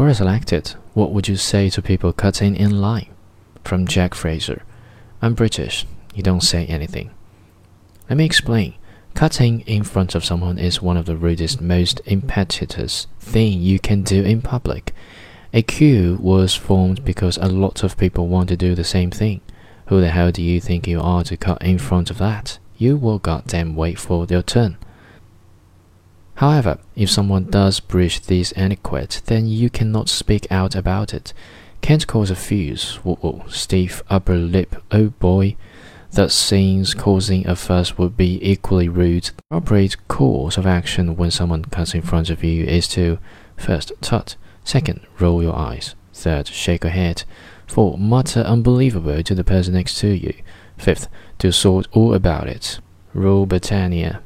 Quora selected, What would you say to people cutting in line? From Jack Fraser. I'm British. You don't say anything. Let me explain. Cutting in front of someone is one of the rudest, most impetuous thing you can do in public. A queue was formed because a lot of people want to do the same thing. Who the hell do you think you are to cut in front of that? You will goddamn wait for your turn. However, if someone does breach this etiquette, then you cannot speak out about it. Can't cause a fuse. Whoa, stiff upper lip, oh boy. That seems causing a fuss would be equally rude. The appropriate course of action when someone cuts in front of you is to first tut, second roll your eyes, third shake your head, fourth mutter unbelievable to the person next to you, fifth to sort all about it. Rule Britannia.